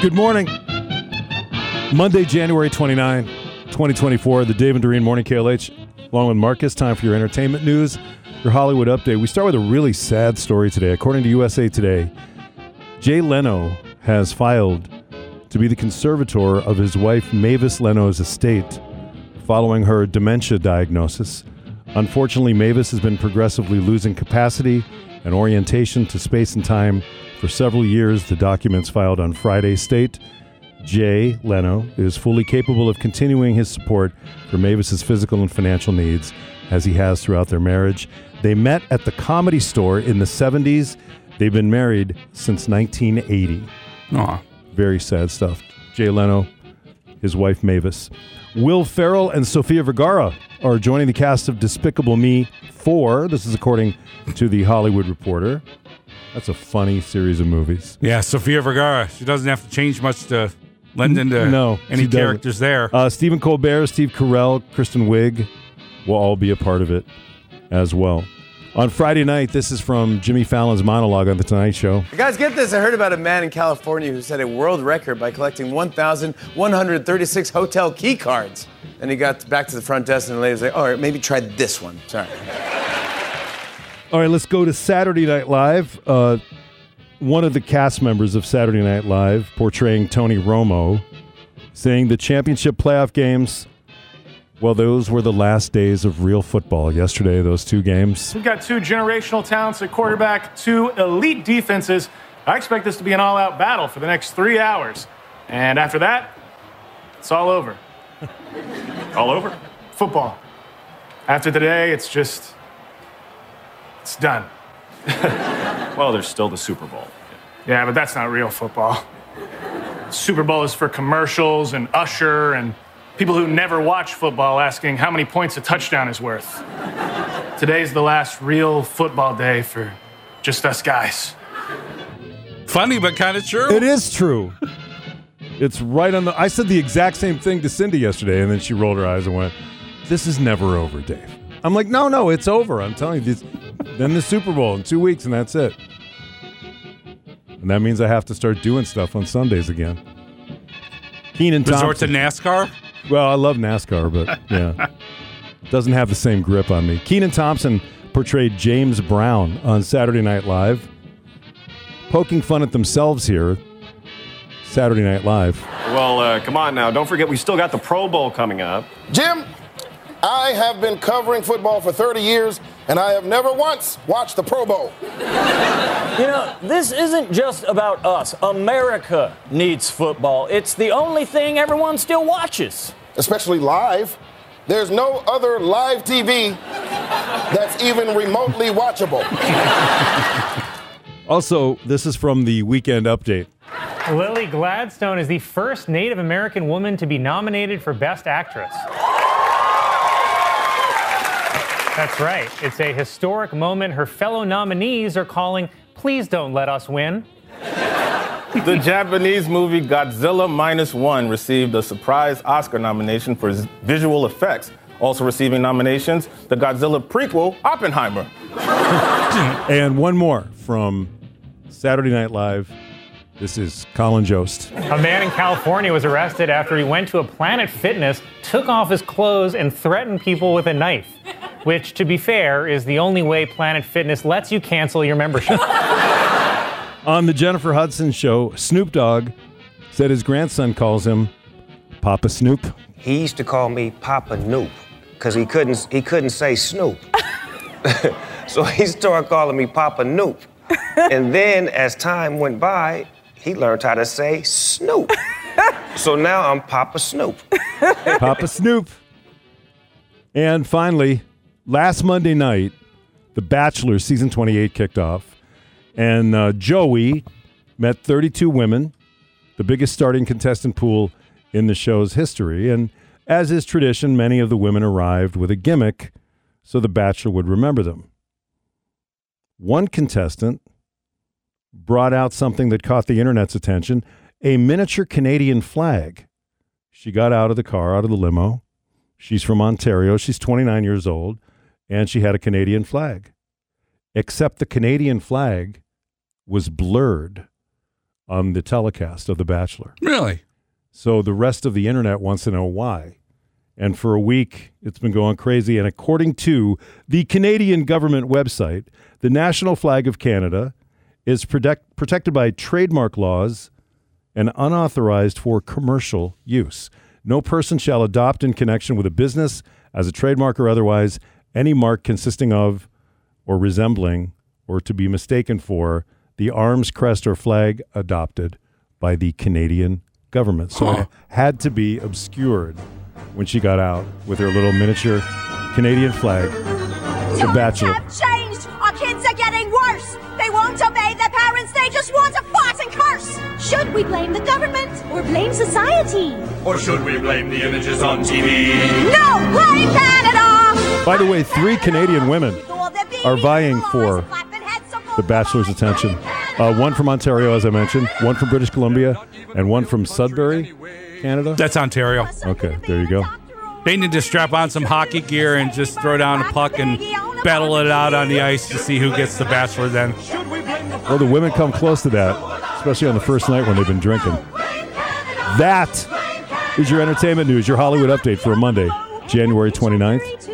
Good morning. Monday, January 29, 2024, the Dave and Doreen Morning KLH, along with Marcus. Time for your entertainment news, your Hollywood update. We start with a really sad story today. According to USA Today, Jay Leno has filed to be the conservator of his wife Mavis Leno's estate following her dementia diagnosis. Unfortunately, Mavis has been progressively losing capacity and orientation to space and time for several years. The documents filed on Friday state Jay Leno is fully capable of continuing his support for Mavis's physical and financial needs as he has throughout their marriage. They met at the comedy store in the 70s. They've been married since 1980. Aw. Very sad stuff. Jay Leno, his wife Mavis. Will Ferrell and Sofia Vergara are joining the cast of Despicable Me 4. This is according to the Hollywood Reporter. That's a funny series of movies. Yeah, Sofia Vergara. She doesn't have to change much to lend into No, any she doesn't. characters there. Uh, Stephen Colbert, Steve Carell, Kristen Wiig will all be a part of it as well. On Friday night, this is from Jimmy Fallon's monologue on The Tonight Show. You Guys, get this. I heard about a man in California who set a world record by collecting 1,136 hotel key cards. And he got back to the front desk and the lady was like, all right, maybe try this one. Sorry. All right, let's go to Saturday Night Live. Uh, one of the cast members of Saturday Night Live, portraying Tony Romo, saying the championship playoff games, well, those were the last days of real football yesterday, those two games. We've got two generational talents at quarterback, two elite defenses. I expect this to be an all out battle for the next three hours. And after that, it's all over. All over? Football. After today, it's just. It's done. Well, there's still the Super Bowl. Yeah, but that's not real football. Super Bowl is for commercials and Usher and people who never watch football asking how many points a touchdown is worth. Today's the last real football day for just us guys. Funny, but kind of true. It is true. It's right on the. I said the exact same thing to Cindy yesterday, and then she rolled her eyes and went, "This is never over, Dave." I'm like, "No, no, it's over. I'm telling you. This, then the Super Bowl in two weeks, and that's it." And that means I have to start doing stuff on Sundays again. Keenan Resort to NASCAR. Well, I love NASCAR, but yeah, doesn't have the same grip on me. Kenan Thompson portrayed James Brown on Saturday Night Live, poking fun at themselves here. Saturday Night Live. Well, uh, come on now. Don't forget, we still got the Pro Bowl coming up. Jim, I have been covering football for 30 years, and I have never once watched the Pro Bowl. You know, this isn't just about us. America needs football. It's the only thing everyone still watches. especially live. There's no other live TV that's even remotely watchable. Also, this is from the Weekend Update. Lily Gladstone is the first Native American woman to be nominated for Best Actress. That's right. It's a historic moment her fellow nominees are calling Please Don't Let Us Win. The Japanese movie Godzilla Minus One received a surprise Oscar nomination for visual effects. Also receiving nominations, the Godzilla prequel, Oppenheimer. And one more from Saturday Night Live. This is Colin Jost. A man in California was arrested after he went to a Planet Fitness, took off his clothes, and threatened people with a knife. Which, to be fair, is the only way Planet Fitness lets you cancel your membership. On the Jennifer Hudson show, Snoop Dogg said his grandson calls him Papa Snoop. He used to call me Papa Noop because he couldn't he couldn't say Snoop. so he started calling me Papa Noop. And then as time went by, he learned how to say Snoop. So now I'm Papa Snoop. Papa Snoop. And finally, last Monday night, The Bachelor season 28 kicked off. And uh, Joey met 32 women, the biggest starting contestant pool in the show's history. And as is tradition, many of the women arrived with a gimmick so The Bachelor would remember them. One contestant brought out something that caught the internet's attention a miniature Canadian flag. She got out of the car, out of the limo. She's from Ontario. She's 29 years old, and she had a Canadian flag. Except the Canadian flag was blurred on the telecast of The Bachelor. Really? So the rest of the internet wants to know why. And for a week, it's been going crazy. And according to the Canadian government website, the national flag of Canada is protect, protected by trademark laws and unauthorized for commercial use. No person shall adopt in connection with a business as a trademark or otherwise any mark consisting of or resembling or to be mistaken for the arms, crest, or flag adopted by the Canadian government. So it had to be obscured when she got out with her little miniature Canadian flag, The Bachelor. have changed. Our kids are getting worse. They won't obey their parents. They just want to fart and curse. Should we blame the government or blame society? Or should we blame the images on TV? No, blame Canada. By the way, three Canadian women are vying for the Bachelor's attention. Uh, one from Ontario, as I mentioned, one from British Columbia, and one from Sudbury, Canada. That's Ontario. Okay, there you go. They need to strap on some hockey gear and just throw down a puck and battle it out on the ice to see who gets the bachelor then. Well, the women come close to that, especially on the first night when they've been drinking. That is your entertainment news, your Hollywood update for a Monday, January 29th.